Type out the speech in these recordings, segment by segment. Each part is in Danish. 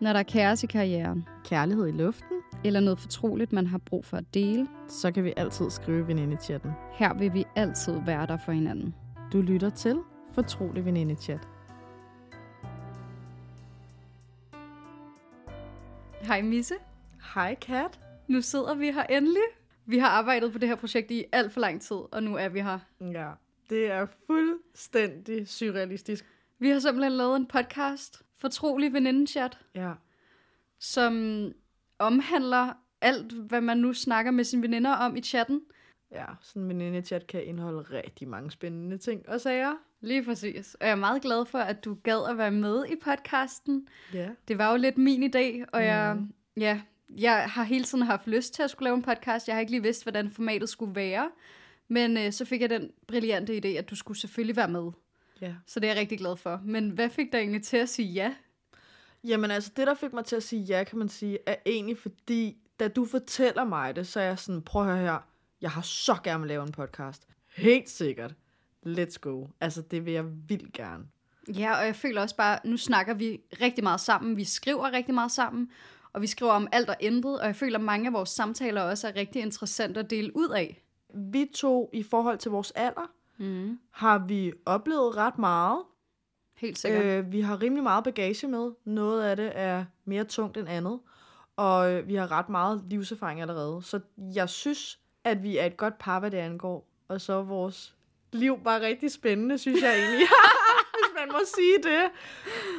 Når der er kaos i karrieren, Kærlighed i luften, eller noget fortroligt, man har brug for at dele, så kan vi altid skrive veninde-chatten. her vil vi altid være der for hinanden. Du lytter til Fortrolig Veninde-chat. Hej Misse, Hej Kat. nu sidder vi her endelig. Vi har arbejdet på det her projekt i alt for lang tid, og nu er vi her. Ja, det er fuldstændig surrealistisk. Vi har simpelthen lavet en podcast, Fortrolig Venindechat, Ja. som omhandler alt, hvad man nu snakker med sine veninder om i chatten. Ja, sådan en veninde-chat kan indeholde rigtig mange spændende ting og sager. Lige præcis. Og jeg er meget glad for, at du gad at være med i podcasten. Ja. Det var jo lidt min idé, og jeg, ja, jeg har hele tiden haft lyst til at skulle lave en podcast. Jeg har ikke lige vidst, hvordan formatet skulle være. Men øh, så fik jeg den brillante idé, at du skulle selvfølgelig være med. Ja. Så det er jeg rigtig glad for. Men hvad fik dig egentlig til at sige ja? Jamen altså, det der fik mig til at sige ja, kan man sige, er egentlig fordi, da du fortæller mig det, så er jeg sådan, prøv at høre her, jeg har så gerne vil lave en podcast. Helt sikkert. Let's go. Altså, det vil jeg vildt gerne. Ja, og jeg føler også bare, nu snakker vi rigtig meget sammen. Vi skriver rigtig meget sammen, og vi skriver om alt og intet. Og jeg føler, at mange af vores samtaler også er rigtig interessante at dele ud af. Vi to, i forhold til vores alder, Mm. har vi oplevet ret meget. Helt sikkert. Øh. Vi har rimelig meget bagage med. Noget af det er mere tungt end andet. Og øh, vi har ret meget livserfaring allerede. Så jeg synes, at vi er et godt par, hvad det angår. Og så er vores liv bare rigtig spændende, synes jeg egentlig. Hvis man må sige det.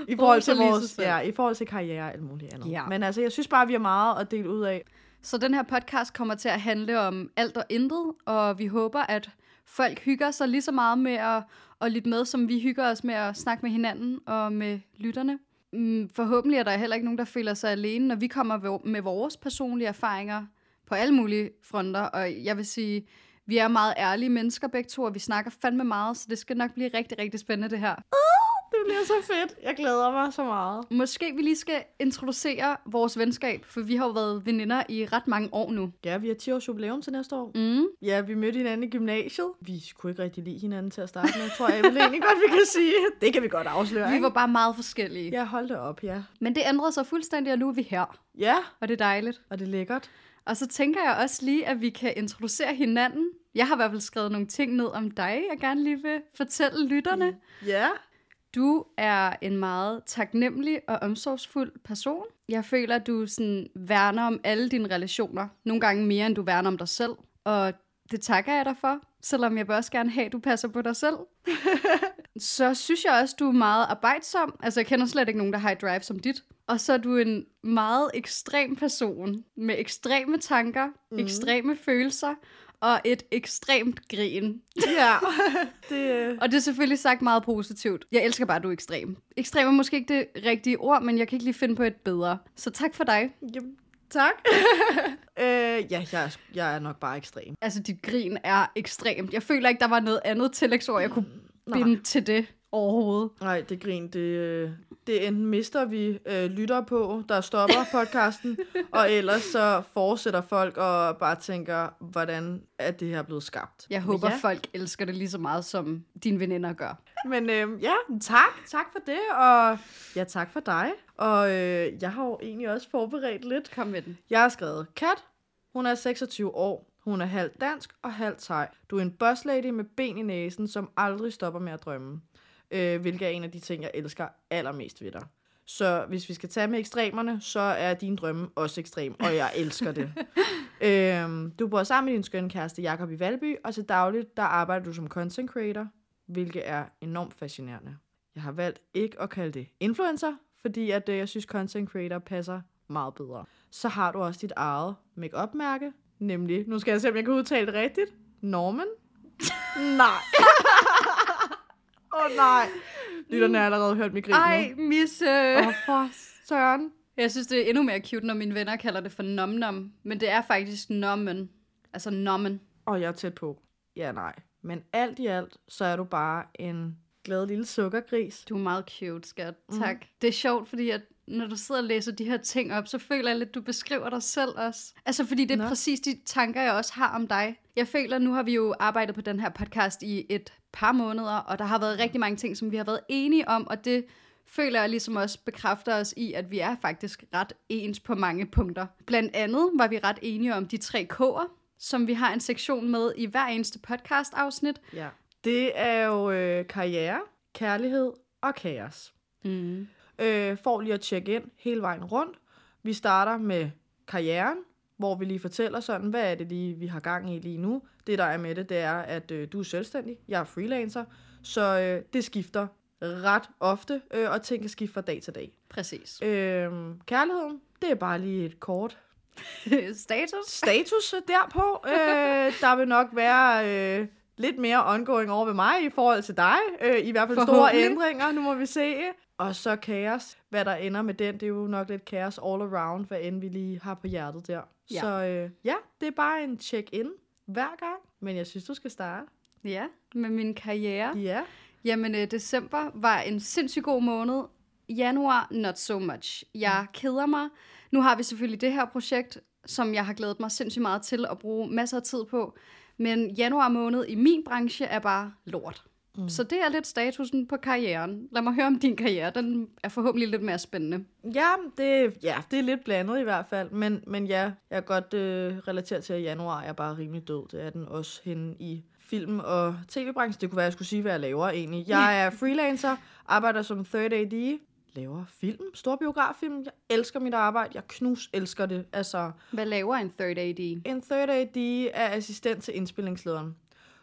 I forhold til, vores, ja, i forhold til karriere og alt muligt andet. Ja. Men altså, jeg synes bare, vi har meget at dele ud af. Så den her podcast kommer til at handle om alt og intet, og vi håber, at folk hygger sig lige så meget med at, at lytte med, som vi hygger os med at snakke med hinanden og med lytterne. Mm, Forhåbentlig er der heller ikke nogen, der føler sig alene, når vi kommer med vores personlige erfaringer på alle mulige fronter. Og jeg vil sige, vi er meget ærlige mennesker begge to, og vi snakker fandme meget, så det skal nok blive rigtig, rigtig spændende det her. Uh! Det bliver så fedt. Jeg glæder mig så meget. Måske vi lige skal introducere vores venskab, for vi har jo været veninder i ret mange år nu. Ja, vi har 10 års jubilæum til næste år. Mm. Ja, vi mødte hinanden i gymnasiet. Vi kunne ikke rigtig lide hinanden til at starte med, tror jeg vel egentlig godt, vi kan sige. Det kan vi godt afsløre, Vi ikke? var bare meget forskellige. Ja, hold det op, ja. Men det ændrede sig fuldstændig, og nu er vi her. Ja, Og det er dejligt. og det er lækkert. Og så tænker jeg også lige, at vi kan introducere hinanden. Jeg har i hvert fald skrevet nogle ting ned om dig, jeg gerne lige vil fortælle lytterne. Ja. Du er en meget taknemmelig og omsorgsfuld person. Jeg føler, at du sådan værner om alle dine relationer. Nogle gange mere, end du værner om dig selv. Og det takker jeg dig for, selvom jeg vil også gerne have, at du passer på dig selv. så synes jeg også, du er meget arbejdsom. Altså, jeg kender slet ikke nogen, der har et drive som dit. Og så er du en meget ekstrem person med ekstreme tanker, mm. ekstreme følelser og et ekstremt grin. Ja. det, øh, Og det er selvfølgelig sagt meget positivt. Jeg elsker bare, at du er ekstrem. Ekstrem er måske ikke det rigtige ord, men jeg kan ikke lige finde på et bedre. Så tak for dig. jamen, tak. øh, ja, jeg er, jeg er nok bare ekstrem. Altså, dit grin er ekstremt. Jeg føler ikke, der var noget andet tillægsord, jeg kunne binde til det overhovedet. Nej, det grin, det, øh, det enten mister vi øh, lytter på, der stopper podcasten, og ellers så fortsætter folk og bare tænker, hvordan er det her blevet skabt. Jeg håber, ja. ja. folk elsker det lige så meget, som dine veninder gør. Men øh, ja, tak. Tak for det, og ja, tak for dig. Og øh, jeg har jo egentlig også forberedt lidt. Kom med den. Jeg har skrevet, Kat, hun er 26 år. Hun er halvt dansk og halvt thai. Du er en boss lady med ben i næsen, som aldrig stopper med at drømme. Øh, hvilket er en af de ting, jeg elsker allermest ved dig. Så hvis vi skal tage med ekstremerne, så er din drømme også ekstrem, og jeg elsker det. øhm, du bor sammen med din skønne kæreste Jakob i Valby, og til dagligt der arbejder du som content creator, hvilket er enormt fascinerende. Jeg har valgt ikke at kalde det influencer, fordi at, øh, jeg synes, content creator passer meget bedre. Så har du også dit eget make mærke nemlig, nu skal jeg se, om jeg kan udtale det rigtigt, Norman. nej. Åh oh, nej. Lytterne har allerede hørt mig grine. Ej, misse. Åh, oh, for søren. Jeg synes, det er endnu mere cute, når mine venner kalder det for nom-nom. Men det er faktisk nommen. Altså nommen. Og jeg er tæt på. Ja, nej. Men alt i alt, så er du bare en glad lille sukkergris. Du er meget cute, skat. Tak. Mm. Det er sjovt, fordi at når du sidder og læser de her ting op, så føler jeg lidt, at du beskriver dig selv også. Altså, fordi det er Nå. præcis de tanker, jeg også har om dig. Jeg føler, nu har vi jo arbejdet på den her podcast i et par måneder, og der har været rigtig mange ting, som vi har været enige om, og det føler jeg ligesom også bekræfter os i, at vi er faktisk ret ens på mange punkter. Blandt andet var vi ret enige om de tre K'er, som vi har en sektion med i hver eneste podcast-afsnit. Ja. Det er jo øh, karriere, kærlighed og kaos. Mm. Øh, for lige at tjekke ind hele vejen rundt. Vi starter med karrieren, hvor vi lige fortæller sådan, hvad er det lige, vi har gang i lige nu. Det, der er med det, det er, at øh, du er selvstændig, jeg er freelancer, så øh, det skifter ret ofte, øh, og ting kan skifte fra dag til dag. Præcis. Øh, kærligheden, det er bare lige et kort Status? status derpå. Øh, der vil nok være øh, lidt mere ongoing over ved mig i forhold til dig. Øh, I hvert fald store ændringer, nu må vi se. Og så kaos. Hvad der ender med den, det er jo nok lidt kaos all around, hvad end vi lige har på hjertet der. Ja. Så øh, ja, det er bare en check-in hver gang. Men jeg synes, du skal starte. Ja, med min karriere. Ja. Jamen, øh, december var en sindssygt god måned. Januar, not so much. Jeg keder mig. Nu har vi selvfølgelig det her projekt, som jeg har glædet mig sindssygt meget til at bruge masser af tid på. Men januar måned i min branche er bare lort. Mm. Så det er lidt statusen på karrieren. Lad mig høre om din karriere. Den er forhåbentlig lidt mere spændende. Ja, det, ja, det er lidt blandet i hvert fald. Men, men ja, jeg er godt øh, relateret til, at januar er bare rimelig død. Det er den også henne i film- og tv-branchen. Det kunne være, jeg skulle sige, hvad jeg laver egentlig. Jeg er freelancer, arbejder som third AD, laver film, stor biograffilm. Jeg elsker mit arbejde. Jeg knus elsker det. Altså, Hvad laver en third AD? en third AD er assistent til indspillingslederen.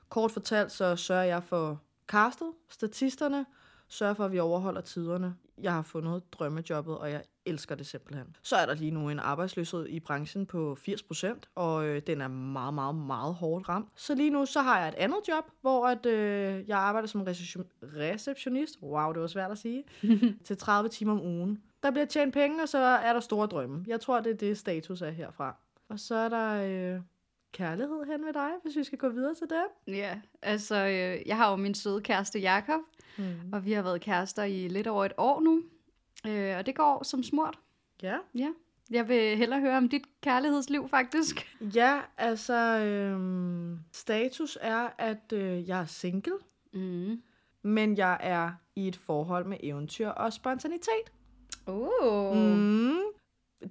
Kort fortalt, så sørger jeg for castet, statisterne, sørger for, at vi overholder tiderne. Jeg har fundet drømmejobbet, og jeg elsker det simpelthen. Så er der lige nu en arbejdsløshed i branchen på 80%, og øh, den er meget, meget, meget hårdt ramt. Så lige nu så har jeg et andet job, hvor at, øh, jeg arbejder som reception- receptionist. Wow, det var svært at sige. til 30 timer om ugen. Der bliver tjent penge, og så er der store drømme. Jeg tror, det er det status er herfra. Og så er der øh, kærlighed hen ved dig, hvis vi skal gå videre til det. Ja, altså, øh, jeg har jo min søde kæreste Jakob, Mm. og vi har været kærester i lidt over et år nu. Øh, og det går som smurt. Ja. Ja. Jeg vil hellere høre om dit kærlighedsliv, faktisk. Ja, altså, øhm, status er, at øh, jeg er single, Mm. men jeg er i et forhold med eventyr og spontanitet. Oh. Mm.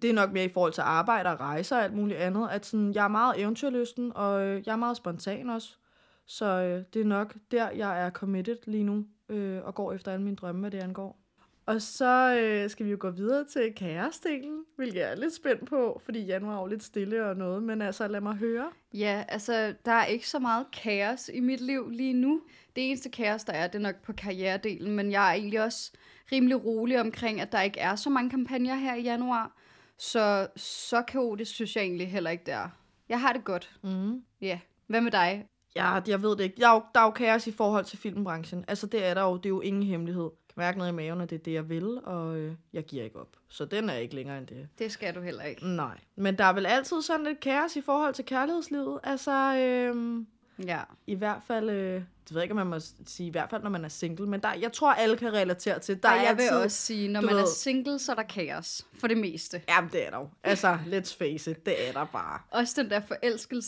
Det er nok mere i forhold til arbejde og rejser og alt muligt andet, at sådan, jeg er meget eventyrlysten, og øh, jeg er meget spontan også. Så øh, det er nok der, jeg er committed lige nu, øh, og går efter alle mine drømme, hvad det angår. Og så øh, skal vi jo gå videre til kærestelen, hvilket jeg er lidt spændt på, fordi januar er jo lidt stille og noget, men altså lad mig høre. Ja, altså, der er ikke så meget kaos i mit liv lige nu. Det eneste kaos, der er, det er nok på karrieredelen, men jeg er egentlig også rimelig rolig omkring, at der ikke er så mange kampagner her i januar. Så så kaotisk synes jeg egentlig heller ikke, det er. Jeg har det godt. Mm. Ja. Hvad med dig? Ja, jeg ved det ikke. Der er, jo, der er jo kaos i forhold til filmbranchen. Altså, det er der jo. Det er jo ingen hemmelighed. Jeg kan mærke noget i maven, at det er det, jeg vil, og øh, jeg giver ikke op. Så den er ikke længere end det. Det skal du heller ikke. Nej. Men der er vel altid sådan lidt kaos i forhold til kærlighedslivet. Altså, øh, Ja. i hvert fald... Øh, det ved jeg ikke, om man må sige, i hvert fald, når man er single. Men der, jeg tror, alle kan relatere til. Der er jeg altid, vil også sige, når man er ved- single, så er der kaos. For det meste. Jamen, det er der jo. Altså, let's face it. Det er der bare. Også den der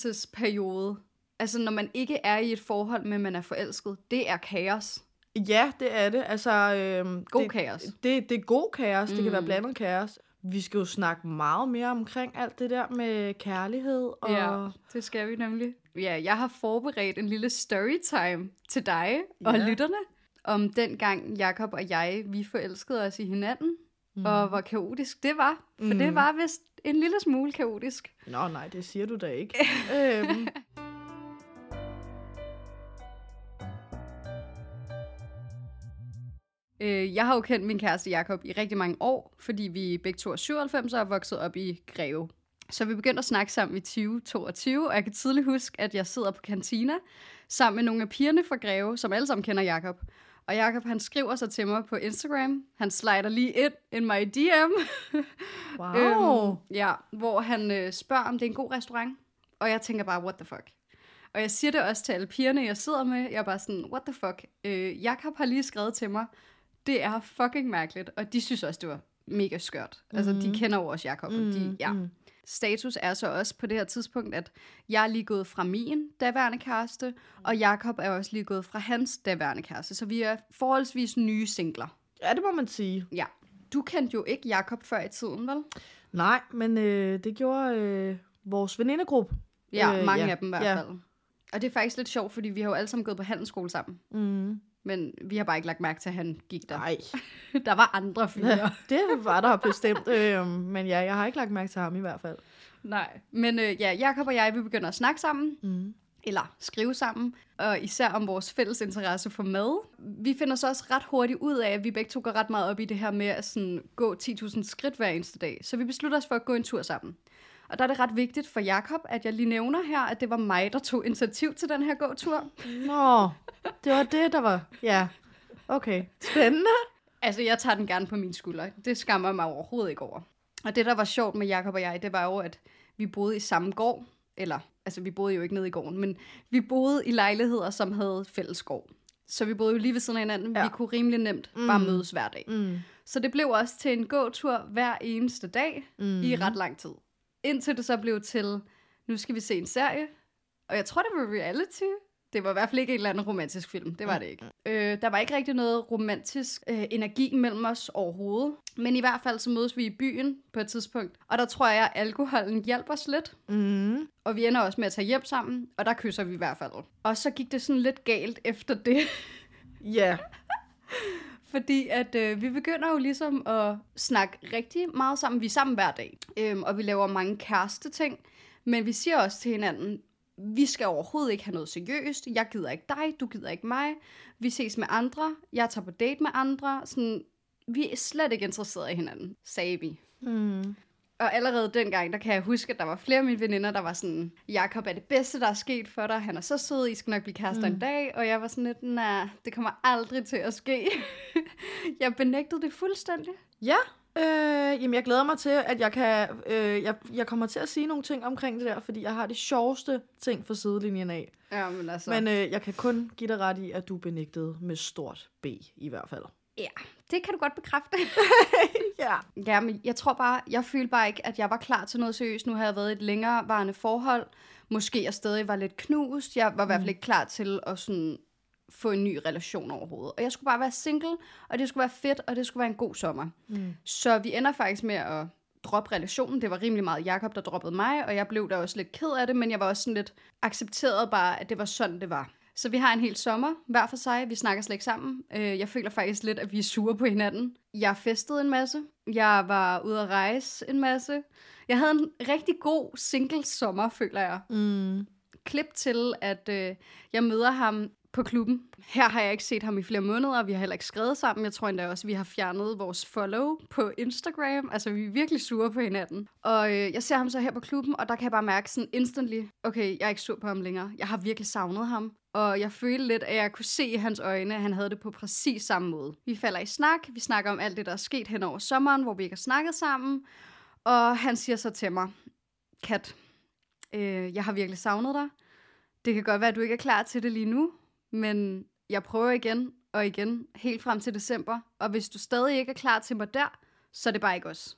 forelskelsesperiode. Altså, når man ikke er i et forhold, men man er forelsket, det er kaos. Ja, det er det. Altså, øhm, God det, kaos. Det, det er god kaos. Mm. Det kan være Mm. blandet kaos. Vi skal jo snakke meget mere omkring alt det der med kærlighed. Og... Ja, det skal vi nemlig. Ja, jeg har forberedt en lille storytime til dig og Ja. lytterne. Om den gang Jakob og jeg, vi forelskede os i hinanden. Mm. Og hvor kaotisk det var. For mm. det Mm. var vist en lille smule kaotisk. Nå, nej, det siger du da ikke. øhm, Øh, jeg har jo kendt min kæreste Jakob i rigtig mange år, fordi vi begge to er 97 og er vokset op i Greve. Så vi begyndte at snakke sammen i 2022, og jeg kan tydeligt huske, at jeg sidder på kantina sammen med nogle af pigerne fra Greve, som alle sammen kender Jakob. Og Jakob, han skriver sig til mig på Instagram. Han slider lige ind in my DM. wow. Øhm, ja, hvor han øh, spørger, om det er en god restaurant. Og jeg tænker bare, what the fuck. Og jeg siger det også til alle pigerne, jeg sidder med. Jeg er bare sådan, what the fuck. Øh, Jakob har lige skrevet til mig, det er fucking mærkeligt. Og de synes også, det var mega skørt. Mm. Altså, de kender jo også Jakob. Mm, de, ja. Mm. Status er så også på det her tidspunkt, at jeg er lige gået fra min daværende kæreste, og Jakob er også lige gået fra hans daværende kæreste. Så vi er forholdsvis nye singler. Ja, det må man sige. Ja. Du kendte jo ikke Jakob før i tiden, vel? Nej, men øh, det gjorde øh, vores venindegruppe. Ja, Øh, mange ja. af dem i hvert Ja. fald. Og det er faktisk lidt sjovt, fordi vi har jo alle sammen gået på handelsskole sammen. Mm. Men vi har bare ikke lagt mærke til, at han gik der. Nej, Der var andre fyre. det var der bestemt. Øh, men ja, jeg har ikke lagt mærke til ham i hvert fald. Nej. Men øh, ja, Jakob og jeg, vi begynder at snakke sammen. Mm. eller skrive sammen, og især om vores fælles interesse for mad. Vi finder så også ret hurtigt ud af, at vi begge to går ret meget op i det her med at sådan gå 10.000 skridt hver eneste dag. Så vi beslutter os for at gå en tur sammen. Og der er det ret vigtigt for Jakob, at jeg lige nævner her, at det var mig, der tog initiativ til den her gåtur. Nå, det var det, der var... Ja, okay. Spændende. Altså, jeg tager den gerne på mine skuldre. Det skammer mig overhovedet ikke over. Og det, der var sjovt med Jakob og jeg, det var jo, at vi boede i samme gård. Eller, altså, vi boede jo ikke nede i gården, men vi boede i lejligheder, som havde fælles gård. Så vi boede jo lige ved siden af hinanden. Ja. Vi kunne rimelig nemt mm. bare mødes hver dag. Mm. Så det blev også til en gåtur hver eneste dag Mm. i ret lang tid. Indtil det så blev til, nu skal vi se en serie. Og jeg tror, det var reality. Det var i hvert fald ikke en eller anden romantisk film. Det var det ikke. Øh, der var ikke rigtig noget romantisk øh, energi mellem os overhovedet. Men i hvert fald så mødes vi i byen på et tidspunkt. Og der tror jeg, at alkoholen hjælper os lidt. Mm. Og vi ender også med at tage hjem sammen. Og der kysser vi i hvert fald. Og så gik det sådan lidt galt efter det. Ja. Fordi at øh, vi begynder jo ligesom at snakke rigtig meget sammen. Vi er sammen hver dag, øhm, og vi laver mange kæreste ting. Men vi siger også til hinanden, vi skal overhovedet ikke have noget seriøst. Jeg gider ikke dig, du gider ikke mig. Vi ses med andre. Jeg tager på date med andre. Sådan, vi er slet ikke interesserede i hinanden, sagde vi. Mm. Og allerede dengang, der kan jeg huske, at der var flere af mine veninder, der var sådan, Jakob er det bedste, der er sket for dig. Han er så sød, I skal nok blive kærester mm. en dag. Og jeg var sådan lidt, nej, det kommer aldrig til at ske. jeg benægtede det fuldstændig. Ja, øh, jamen jeg glæder mig til, at jeg kan, øh, jeg, jeg kommer til at sige nogle ting omkring det der, fordi jeg har de sjoveste ting for sidelinjen af. Ja, men altså... Men øh, jeg kan kun give dig ret i, at du benægtede med stort B i hvert fald. Ja, det kan du godt bekræfte. Ja. ja, men jeg tror bare, jeg følte bare ikke, at jeg var klar til noget seriøst. Nu har jeg været i et længerevarende forhold. Måske jeg stadig var lidt knust. Jeg var i hvert fald ikke klar til at sådan få en ny relation overhovedet. Og jeg skulle bare være single, og det skulle være fedt, og det skulle være en god sommer. Mm. Så vi ender faktisk med at droppe relationen. Det var rimelig meget Jakob der droppede mig, og jeg blev da også lidt ked af det, men jeg var også sådan lidt accepteret bare, at det var sådan, det var. Så vi har en hel sommer, hver for sig. Vi snakker slet ikke sammen. Øh, Jeg føler faktisk lidt, at vi er sure på hinanden. Jeg festede en masse. Jeg var ude at rejse en masse. Jeg havde en rigtig god single sommer, føler jeg. Mm. Klip til, at øh, jeg møder ham på klubben. Her har jeg ikke set ham i flere måneder, og vi har heller ikke skrevet sammen. Jeg tror endda også, at vi har fjernet vores follow på Instagram. Altså, vi er virkelig sure på hinanden. Og øh, jeg ser ham så her på klubben, og der kan jeg bare mærke sådan instantly, okay, jeg er ikke sur på ham længere. Jeg har virkelig savnet ham. Og jeg følte lidt, at jeg kunne se i hans øjne, at han havde det på præcis samme måde. Vi falder i snak. Vi snakker om alt det, der er sket hen over sommeren, hvor vi ikke har snakket sammen. Og han siger så til mig, Kat, øh, jeg har virkelig savnet dig. Det kan godt være, at du ikke er klar til det lige nu, men jeg prøver igen og igen, helt frem til december. Og hvis du stadig ikke er klar til mig der, så er det bare ikke os.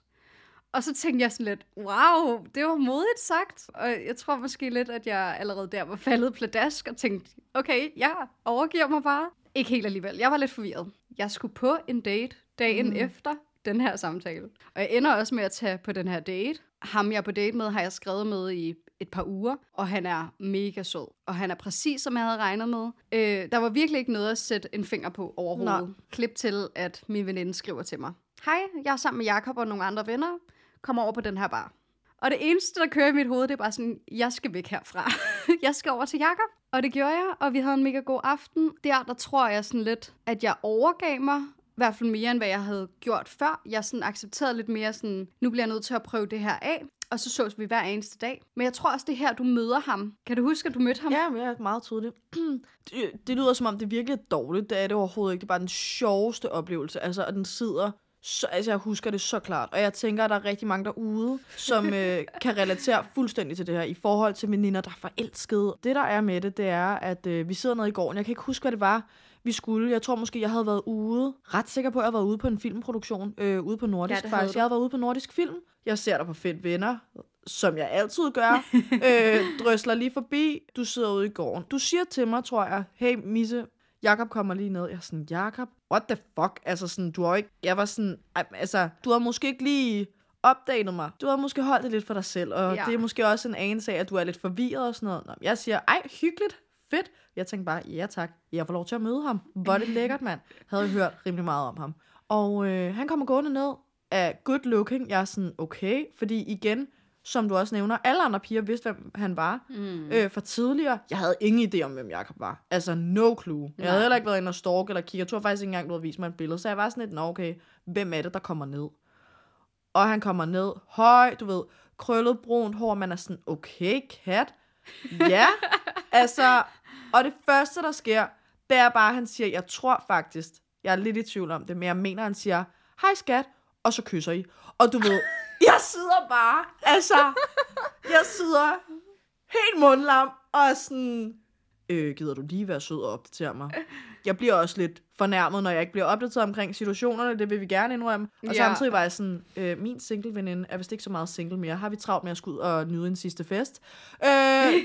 Og så tænkte jeg sådan lidt, wow, det var modigt sagt. Og jeg tror måske lidt, at jeg allerede der var faldet pladask og tænkte, okay, jeg overgiver mig bare. Ikke helt alligevel. Jeg var lidt forvirret. Jeg skulle på en date dagen mm. efter den her samtale. Og jeg ender også med at tage på den her date. Ham, jeg er på date med, har jeg skrevet med i et par uger, og han er mega sød. Og han er præcis, som jeg havde regnet med. Øh, der var virkelig ikke noget at sætte en finger på overhovedet. Nej. Klip til, at min veninde skriver til mig. Hej, jeg er sammen med Jakob og nogle andre venner. Kom over på den her bar. Og det eneste, der kører i mit hoved, det er bare sådan, jeg skal væk herfra. jeg skal over til Jakob. Og det gjorde jeg, og vi havde en mega god aften. Der, der tror jeg sådan lidt, at jeg overgav mig, i hvert fald mere, end hvad jeg havde gjort før. Jeg sådan accepterede lidt mere sådan, nu bliver jeg nødt til at prøve det her af. Og så sås vi hver eneste dag. Men jeg tror også, det er her, du møder ham. Kan du huske, at du mødte ham? Ja, men jeg er meget tydeligt. det, det lyder som om, det virkelig er dårligt. Det er det overhovedet ikke. Det er bare den sjoveste oplevelse. Altså, og den sidder... Så, altså, jeg husker det så klart. Og jeg tænker, at der er rigtig mange derude, som øh, kan relatere fuldstændig til det her, i forhold til veninder, der er forelskede. Det, der er med det, det er, at øh, vi sidder nede i gården. Jeg kan ikke huske, hvad det var, vi skulle. Jeg tror måske, jeg havde været ude. Ret sikker på, at jeg været ude på en filmproduktion. Øh, ude på Nordisk, Ja, faktisk. du. Jeg havde været ude på Nordisk Film. Jeg ser dig på Fedt Venner, som jeg altid gør. øh, drøsler lige forbi. Du sidder ude i gården. Du siger til mig, tror jeg, hey Misse, Jakob kommer lige ned. Jeg er sådan, Jakob, what the fuck? Altså sådan, du har ikke... Jeg var sådan, "Ej, altså, du har måske ikke lige opdaget mig. Du har måske holdt det lidt for dig selv, og ja. det er måske også en anelse af, at du er lidt forvirret og sådan noget. Nå, jeg siger, ej, hyggeligt, fedt. Jeg tænkte bare, ja tak, jeg får lov til at møde ham. Hvor er det lækkert, mand. Havde jeg hørt rimelig meget om ham. Og øh, han kommer gående ned af good looking. Jeg er sådan, okay, fordi igen, som du også nævner, alle andre piger vidste, hvem han var Mm. øh, for tidligere. Jeg havde ingen idé om, hvem Jacob var. Altså, no clue. Jeg havde Nej. heller ikke været inde og stalk eller kigge. Jeg tror faktisk ikke engang, du havde vist mig et billede. Så jeg var sådan lidt, nå okay, hvem er det, der kommer ned? Og han kommer ned, høj, du ved, krøllet brunt hår. Man er sådan, okay, kat. Ja, altså, og det første, der sker, det er bare, at han siger, jeg tror faktisk, jeg er lidt i tvivl om det, men jeg mener, han siger, hej skat, og så kysser I. Og du ved, jeg sidder bare, altså, jeg sidder helt mundlam, og sådan, øh, gider du lige være sød og opdatere mig? Jeg bliver også lidt fornærmet, når jeg ikke bliver opdateret omkring situationerne, det vil vi gerne indrømme. Og Ja. samtidig var jeg sådan, øh, min single-veninde er vist ikke så meget single mere. Har vi travlt med at skulle ud og nyde en sidste fest? Øh,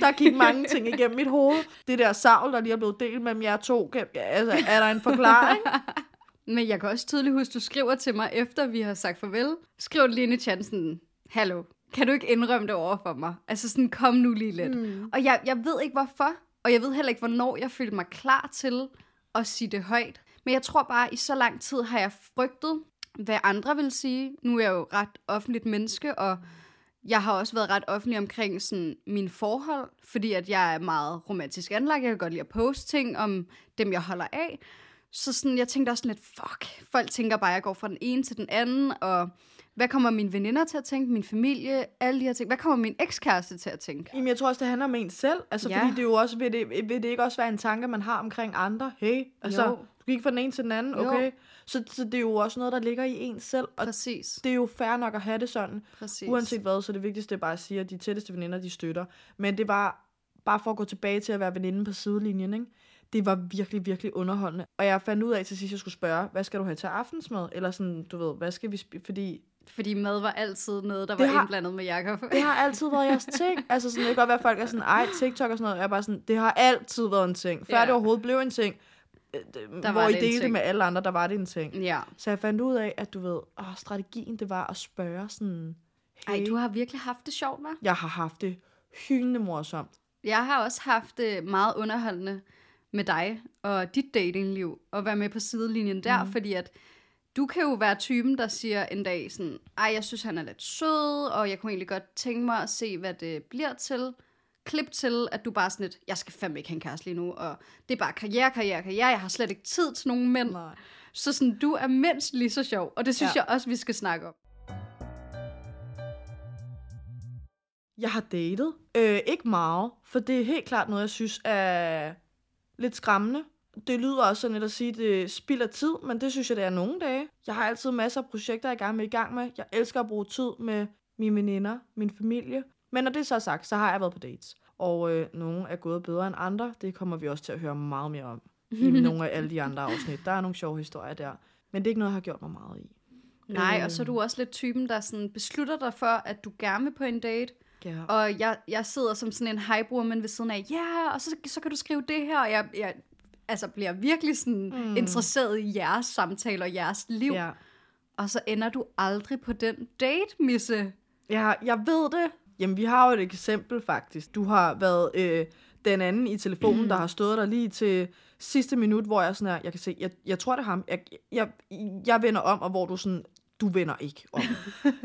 der gik mange ting igennem mit hoved. Det der savl, der lige er blevet delt mellem jer to, altså, er der en forklaring? Men jeg kan også tydeligt huske, du skriver til mig, efter vi har sagt farvel. Skriv lige ind i chancen, hallo, kan du ikke indrømme det over for mig? Altså sådan, kom nu lige lidt. Mm. Og jeg, jeg ved ikke hvorfor, og jeg ved heller ikke, hvornår jeg følte mig klar til at sige det højt. Men jeg tror bare, i så lang tid har jeg frygtet, hvad andre vil sige. Nu er jeg jo ret offentligt menneske, og jeg har også været ret offentlig omkring sådan, mine forhold, fordi at jeg er meget romantisk anlagt. Jeg kan godt lide at poste ting om dem, jeg holder af. Så sådan, jeg tænkte også sådan lidt, fuck, folk tænker bare, at jeg går fra den ene til den anden, og hvad kommer mine veninder til at tænke, min familie, alle de her ting. Hvad kommer min ekskæreste til at tænke? Jamen, jeg tror også, det handler om en selv. Altså, Ja. fordi det er jo også, vil det, vil det ikke også være en tanke, man har omkring andre? Hey, altså, Jo. du gik fra den ene til den anden, Jo. okay? Så, så det er jo også noget, der ligger i en selv, og Præcis, det er jo fair nok at have det sådan. præcis. Uanset hvad, så det vigtigste er bare at sige, at de tætteste veninder, de støtter. Men det var bare for at gå tilbage til at være veninde på sidelinjen, ikke? Det var virkelig, virkelig underholdende. Og jeg fandt ud af til sidst, at jeg skulle spørge, hvad skal du have til aftensmad? Eller sådan, du ved, hvad skal vi spise? Fordi Fordi mad var altid noget, der Det var har- indblandet med Jacob. det har altid været jeres ting. Altså sådan, det kan godt være, at folk er sådan, ej, TikTok og sådan noget. Jeg er bare sådan, det har altid været en ting. Før Ja. det overhovedet blev en ting, øh, Der hvor I delte ting. med alle andre, der var det en ting. Ja. Så jeg fandt ud af, at du ved, åh, strategien det var at spørge sådan, hey, Ej, du har virkelig haft det sjovt, hva'? jeg har haft det hyldende morsomt. Jeg har også haft det meget underholdende med dig og dit datingliv, og være med på sidelinjen der, mm. fordi at du kan jo være typen, der siger en dag sådan, ej, jeg synes, han er lidt sød, og jeg kunne egentlig godt tænke mig at se, hvad det bliver til. Klip til, at du bare sådan lidt, jeg skal fandme ikke have en kæreste lige nu, og det er bare karriere, karriere, karriere, jeg har slet ikke tid til nogen mænd. Nej. Så sådan, du er mindst lige så sjov, og det synes Ja. jeg også, vi skal snakke om. Jeg har datet. Øh, ikke meget, for det er helt klart noget, jeg synes er lidt skræmmende. Det lyder også sådan lidt at sige, at det spilder tid, men det synes jeg, det er nogle dage. Jeg har altid masser af projekter, jeg gerne vil i gang med. Jeg elsker at bruge tid med mine veninder, min familie. Men når det så er sagt, så har jeg været på dates. Og øh, nogle er gået bedre end andre. Det kommer vi også til at høre meget mere om i nogle af alle de andre afsnit. Der er nogle sjove historier der. Men det er ikke noget, jeg har gjort mig meget i. Nej, Øh. og så er du også lidt typen, der sådan beslutter dig for, at du gerne vil på en date, Ja. Og jeg, jeg sidder som sådan en highbroman ved siden af, ja, yeah, og så, så kan du skrive det her, og jeg, jeg altså bliver virkelig sådan mm. interesseret i jeres samtaler og jeres liv. ja. Og så ender du aldrig på den date, Misse. Ja, jeg ved det. Jamen, vi har jo et eksempel faktisk. Du har været øh, den anden i telefonen, mm. der har stået der lige til sidste minut, hvor jeg sådan er, jeg kan se, jeg, jeg tror det er ham. Jeg, jeg, jeg vender om, og hvor du sådan, du vender ikke om.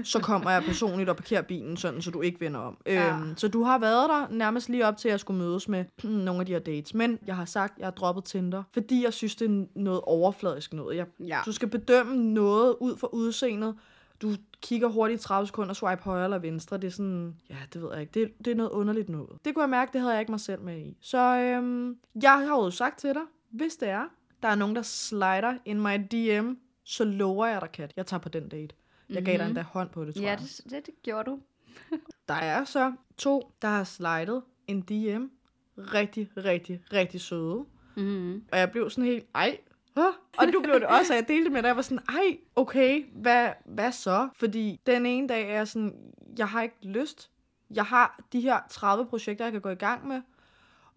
så kommer jeg personligt og parkerer bilen sådan, så du ikke vender om. Ja. Øhm, så du har været der nærmest lige op til, at jeg skulle mødes med nogle af de her dates. Men jeg har sagt, at jeg har droppet Tinder, fordi jeg synes, det er noget overfladisk noget. Jeg, Ja. du skal bedømme noget ud fra udseendet. Du kigger hurtigt i 30 sekunder, swipe højre eller venstre. Det er sådan, ja, det ved jeg ikke. Det, det er noget underligt noget. Det kunne jeg mærke, det havde jeg ikke mig selv med i. Så øhm, jeg har jo sagt til dig, hvis det er, der er nogen, der slider in my DM, så lover jeg dig, Kat, jeg tager på den date. Jeg gav dig endda hånd på det, tror Ja, jeg. det, det, det gjorde du. Der er så to, der har slidet en DM. Rigtig, rigtig, rigtig søde. Mm-hmm. Og jeg blev sådan helt, ej, Huh? Og nu blev det også, at jeg delte det med dig, jeg var sådan, ej, okay, hvad, hvad så? Fordi den ene dag er jeg sådan, jeg har ikke lyst. Jeg har de her 30 projekter, jeg kan gå i gang med.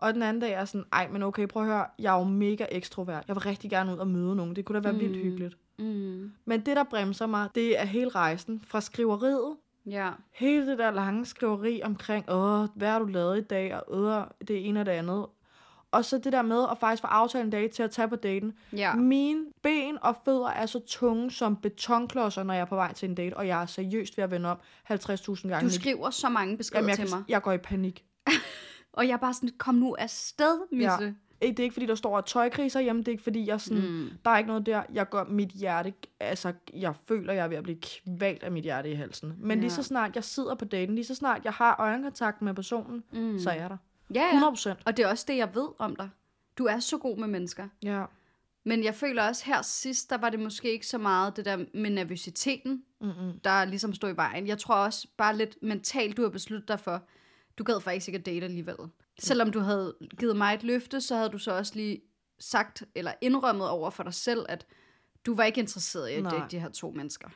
Og den anden dag er jeg sådan, ej, men okay, prøv at høre, jeg er jo mega ekstrovert. Jeg vil rigtig gerne ud og møde nogen. Det kunne da være mm. vildt hyggeligt. Mm. Men det, der bremser mig, det er hele rejsen fra skriveriet. Ja. Hele det der lange skriveri omkring, åh, hvad har du lavet i dag, og øh, det ene og det andet. Og så det der med at faktisk få aftalt en dag til at tage på daten. Ja. Mine ben og fødder er så tunge som betonklodser, når jeg er på vej til en date, og jeg er seriøst ved at vende op 50.000 gange. Du skriver så mange beskeder Jamen, jeg, til kan- mig. jeg går i panik. Og jeg er bare sådan, kom nu afsted, Misse. Ja. Det er ikke, fordi der står tøjkriser hjemme. Det er ikke, fordi jeg sådan... Mm. Der er ikke noget der. Jeg gør mit hjerte... Altså, jeg føler, jeg er ved at blive kvalt af mit hjerte i halsen. Men Ja. lige så snart jeg sidder på daten, lige så snart jeg har øjenkontakt med personen, Mm. så er jeg der. Ja, ja. 100 procent. Og det er også det, jeg ved om dig. Du er så god med mennesker. Ja. Men jeg føler også her sidst, der var det måske ikke så meget det der med nervøsiteten, Mm-mm. der ligesom stod i vejen. Jeg tror også bare lidt mentalt, du har besluttet dig for, du gad faktisk ikke at date alligevel. Selvom du havde givet mig et løfte, så havde du så også lige sagt, eller indrømmet over for dig selv, at du var ikke interesseret i at date de her to mennesker.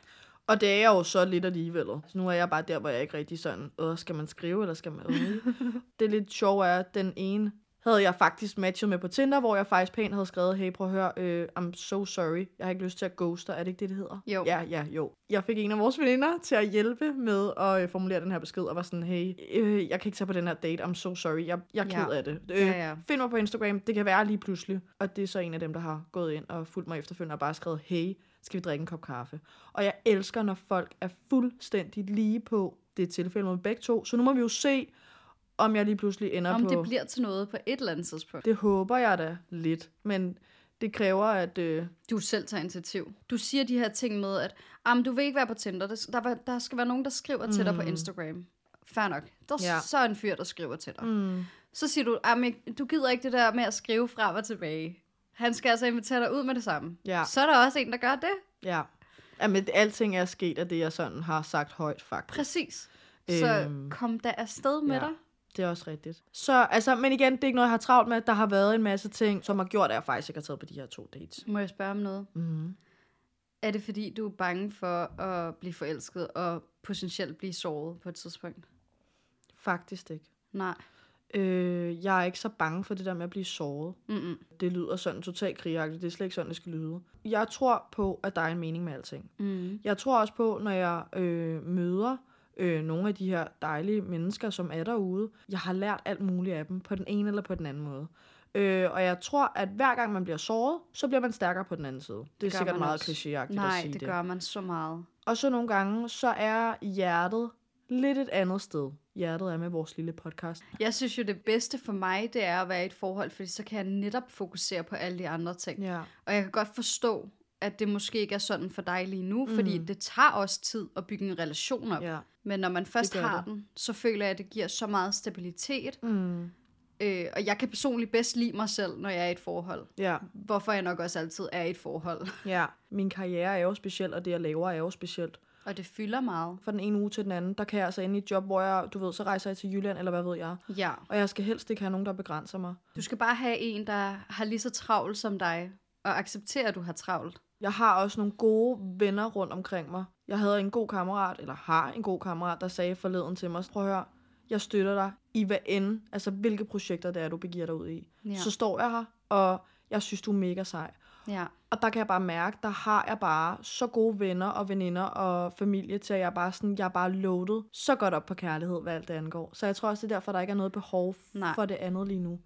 Og det er jeg jo så lidt alligevel. Så nu er jeg bare der, hvor jeg ikke rigtig sådan, Åh, skal man skrive, eller skal man... Øh. det er lidt sjovt, er, at den ene havde jeg faktisk matchet med på Tinder, hvor jeg faktisk pænt havde skrevet, hey, prøv at høre, øh, I'm so sorry, jeg har ikke lyst til at ghoste. Er det ikke det, det hedder? Jo. Ja, ja, jo. Jeg fik en af vores veninder til at hjælpe med at øh, formulere den her besked, og var sådan, hey, øh, jeg kan ikke tage på den her date, I'm so sorry, jeg, jeg er Ja. ked af det. Øh, Ja, ja. Find mig på Instagram, det kan være lige pludselig. Og det er så en af dem, der har gået ind og fulgt mig efterfølgende og bare skrevet, hey, skal vi drikke en kop kaffe? Og jeg elsker, når folk er fuldstændig lige på det tilfælde med begge to. Så nu må vi jo se, om jeg lige pludselig ender Om på... det bliver til noget på et eller andet tidspunkt. det håber jeg da lidt, men det kræver, at... Øh, Du selv tager initiativ. Du siger de her ting med, at "Jamen, du vil ikke være på Tinder. Der, der, skal være nogen, der skriver mm. til dig på Instagram. Fair nok. Der er Ja. så en fyr, der skriver til dig. mm, Så siger du, "Jamen, du gider ikke det der med at skrive frem og tilbage. Han skal altså invitere dig ud med det samme. Ja. Så er der også en, der gør det. ja. Jamen, alting er sket af det, jeg sådan har sagt højt, faktisk. Præcis. Så Øhm, kom der afsted med ja. dig. Det er også rigtigt. Så, altså, men igen, det er ikke noget, jeg har travlt med. Der har været en masse ting, som har gjort, at jeg faktisk ikke har taget på de her to dates. Må jeg spørge om noget? Mm. Er det fordi, du er bange for at blive forelsket og potentielt blive såret på et tidspunkt? Faktisk ikke. Nej. Øh, jeg er ikke så bange for det der med at blive såret. Mm-mm. Det lyder sådan totalt krigagtigt. Det er slet ikke sådan, det skal lyde. Jeg tror på, at der er en mening med alting. Mm. Jeg tror også på, når jeg øh, møder øh, nogle af de her dejlige mennesker, som er derude. Jeg har lært alt muligt af dem, på den ene eller på den anden måde. Øh, og jeg tror, at hver gang man bliver såret, så bliver man stærkere på den anden side. Det er gør sikkert meget klichéagtigt at Nej, sige det, det. gør man så meget. Og så nogle gange, så er hjertet lidt et andet sted. Hjertet er med vores lille podcast. Jeg synes jo, det bedste for mig, det er at være i et forhold, fordi så kan jeg netop fokusere på alle de andre ting. Ja. Og jeg kan godt forstå, at det måske ikke er sådan for dig lige nu, mm. fordi det tager også tid at bygge en relation op. ja. Men når man først har det. den, så føler jeg, at det giver så meget stabilitet. Mm. Øh, og jeg kan personligt bedst lide mig selv, når jeg er i et forhold. Ja. Hvorfor jeg nok også altid er i et forhold. ja. Min karriere er jo speciel, og det jeg laver er jo specielt. Og det fylder meget. Fra den ene uge til den anden, der kan jeg altså ende i et job, hvor jeg, du ved, så rejser jeg til Jylland, eller hvad ved jeg. Ja. Og jeg skal helst ikke have nogen, der begrænser mig. Du skal bare have en, der har lige så travlt som dig, og acceptere, at du har travlt. Jeg har også nogle gode venner rundt omkring mig. Jeg havde en god kammerat, eller har en god kammerat, der sagde forleden til mig, prøv at høre, jeg støtter dig i hvad end, altså hvilke projekter det er, du begiver dig ud i. Ja. Så står jeg her, og jeg synes, du er mega sej. Ja. Og der kan jeg bare mærke, der har jeg bare så gode venner og veninder og familie til, at jeg bare sådan, jeg er bare loaded så godt op på kærlighed, hvad alt det angår. Så jeg tror også, det er derfor, der ikke er noget behov Nej. for det andet lige nu.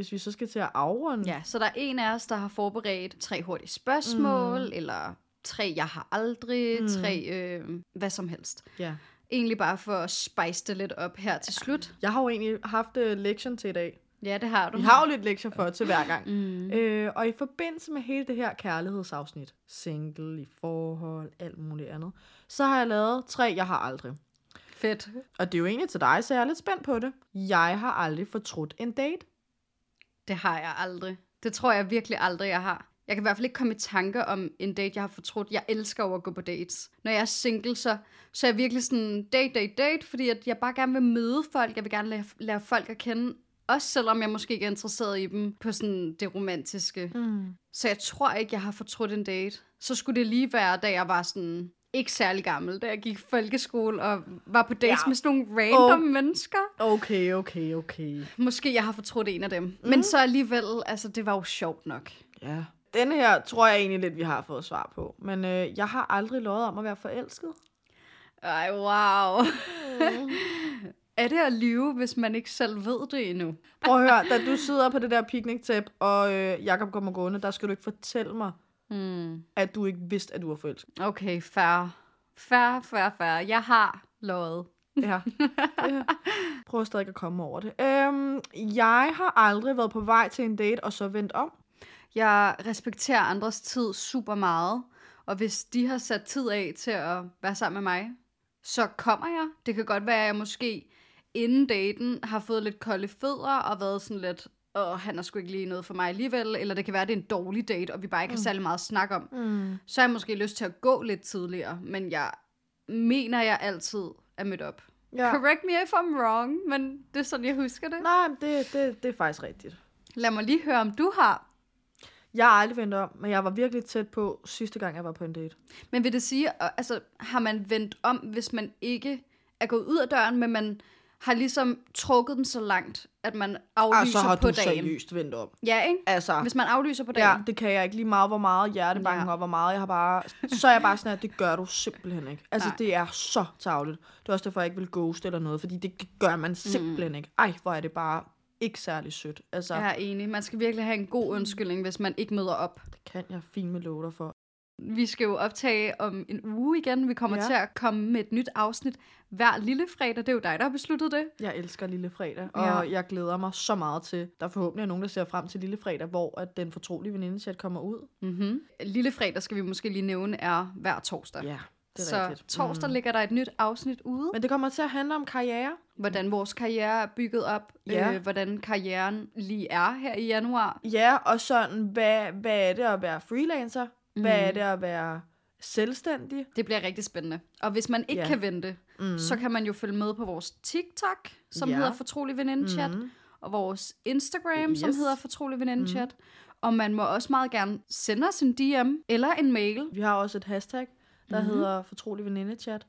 Hvis vi så skal til at afrunde. Ja, så der er en af os, der har forberedt tre hurtige spørgsmål, mm. eller tre jeg har aldrig, mm. tre øh, hvad som helst. ja. Egentlig bare for at spice det lidt op her til slut. Jeg har jo egentlig haft uh, lektion til i dag. Ja, det har du. Vi har jo lidt lektier for til hver gang. Mm. Øh, og i forbindelse med hele det her kærlighedsafsnit, single, i forhold, alt muligt andet, så har jeg lavet tre, jeg har aldrig. Fedt. Og det er jo egentlig til dig, så jeg er lidt spændt på det. Jeg har aldrig fortrudt en date. Det har jeg aldrig. Det tror jeg virkelig aldrig, jeg har. Jeg kan i hvert fald ikke komme i tanke om en date, jeg har fortrudt. Jeg elsker jo at gå på dates. Når jeg er single, så, så er jeg virkelig sådan date, date, date, fordi at jeg bare gerne vil møde folk. Jeg vil gerne lære, lære folk at kende. Også selvom jeg måske ikke er interesseret i dem på sådan det romantiske. Mm. Så jeg tror ikke, jeg har fortrudt en date. Så skulle det lige være, da jeg var sådan ikke særlig gammel, da jeg gik i folkeskole og var på dates Ja. med sådan nogle random Oh. mennesker. Okay, okay, okay. Måske jeg har fortrudt en af dem. Mm. Men så alligevel, altså det var jo sjovt nok. Ja. Denne her tror jeg egentlig lidt, vi har fået svar på. Men øh, jeg har aldrig lovet om at være forelsket. Ej, wow. er det at lyve, hvis man ikke selv ved det endnu? Prøv at høre, da du sidder på det der picnic og øh, Jakob kommer gående, der skal du ikke fortælle mig, Hmm. at du ikke vidste, at du var forelsket. Okay, fair. Fair, fair, fair. Jeg har lovet. Ja. ja. Prøv stadig at komme over det. Øhm, jeg har aldrig været på vej til en date, og så vendt om. Jeg respekterer andres tid super meget, og hvis de har sat tid af til at være sammen med mig, så kommer jeg. Det kan godt være, at jeg måske inden daten har fået lidt kolde fødder og været sådan lidt, åh, han er sgu ikke lige noget for mig alligevel, eller det kan være, at det er en dårlig date, og vi bare ikke har særlig meget at snakke om. Mm. Så har jeg måske lyst til at gå lidt tidligere, men jeg mener, jeg altid er mødt op. Ja. Correct me if I'm wrong, men det er sådan, jeg husker det. Nej, det, det, det er faktisk rigtigt. Lad mig lige høre, om du har. Jeg har aldrig vendt om, men jeg var virkelig tæt på sidste gang, jeg var på en date. Men vil det sige, altså har man vendt om, hvis man ikke er gået ud af døren, men man har ligesom trukket den så langt, at man aflyser Altså, har på du dagen? seriøst vendt om. Ja, ikke? Altså, Hvis man aflyser på dagen. ja, det kan jeg ikke lige meget, hvor meget hjertebanken Ja. og hvor meget jeg har bare... Så er jeg bare sådan, at det gør du simpelthen ikke. Altså, Nej. det er så tavligt. Det er også derfor, jeg ikke vil ghost eller noget, fordi det gør man simpelthen ikke. Ej, hvor er det bare ikke særlig sødt. Altså, Jeg er enig. Man skal virkelig have en god undskyldning, hvis man ikke møder op. det kan jeg fint med love dig for. Vi skal jo optage om en uge igen. Vi kommer ja. Ja. til at komme med et nyt afsnit hver lille fredag. Det er jo dig, der har besluttet det. Jeg elsker Lille Fredag, Ja. og jeg glæder mig så meget til, der forhåbentlig er nogen, der ser frem til Lille Fredag, hvor at den fortrolige venindechat kommer ud. Mm-hmm. Lille fredag skal vi måske lige nævne er hver torsdag. Ja, det er så rigtigt. torsdag Mm. ligger der et nyt afsnit ude. Men det kommer til at handle om karriere. hvordan vores karriere er bygget op, Ja. øh, hvordan karrieren lige er her i januar. Ja, og sådan, hvad, hvad er det at være freelancer? Mm. Hvad er det at være selvstændig? Det bliver rigtig spændende. Og hvis man ikke Ja. kan vente, mm. så kan man jo følge med på vores TikTok, som Ja. hedder Fortrolig Venindechat, Mhm. og vores Instagram, som Yes. hedder Fortrolig Venindechat. Mm. Og man må også meget gerne sende os en DM eller en mail. Vi har også et hashtag, der mm-hmm. hedder fortrolig venindechat.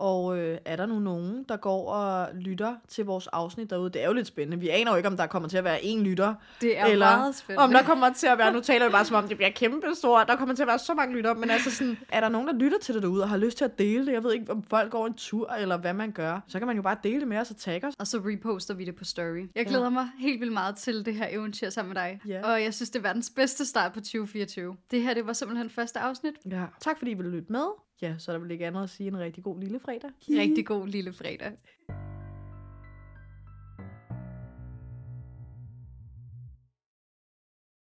Og øh, er der nu nogen, der går og lytter til vores afsnit derude? Det er jo lidt spændende. Vi aner jo ikke, om der kommer til at være én lytter. Det er eller meget spændende. om der kommer til at være, nu taler vi bare som om, det bliver kæmpe stort. Der kommer til at være så mange lytter. Men altså sådan, er der nogen, der lytter til det derude og har lyst til at dele det? Jeg ved ikke, om folk går en tur, eller hvad man gør. Så kan man jo bare dele det med os og tagge os. Og så reposter vi det på story. Jeg glæder Ja. mig helt vildt meget til det her eventyr sammen med dig. Ja. Og jeg synes, det er verdens bedste start på 2024. Det her, det var simpelthen første afsnit. Ja. Tak fordi I ville lytte med. Ja, så er der vel ikke andet at sige en rigtig god lille fredag. Rigtig god lille fredag.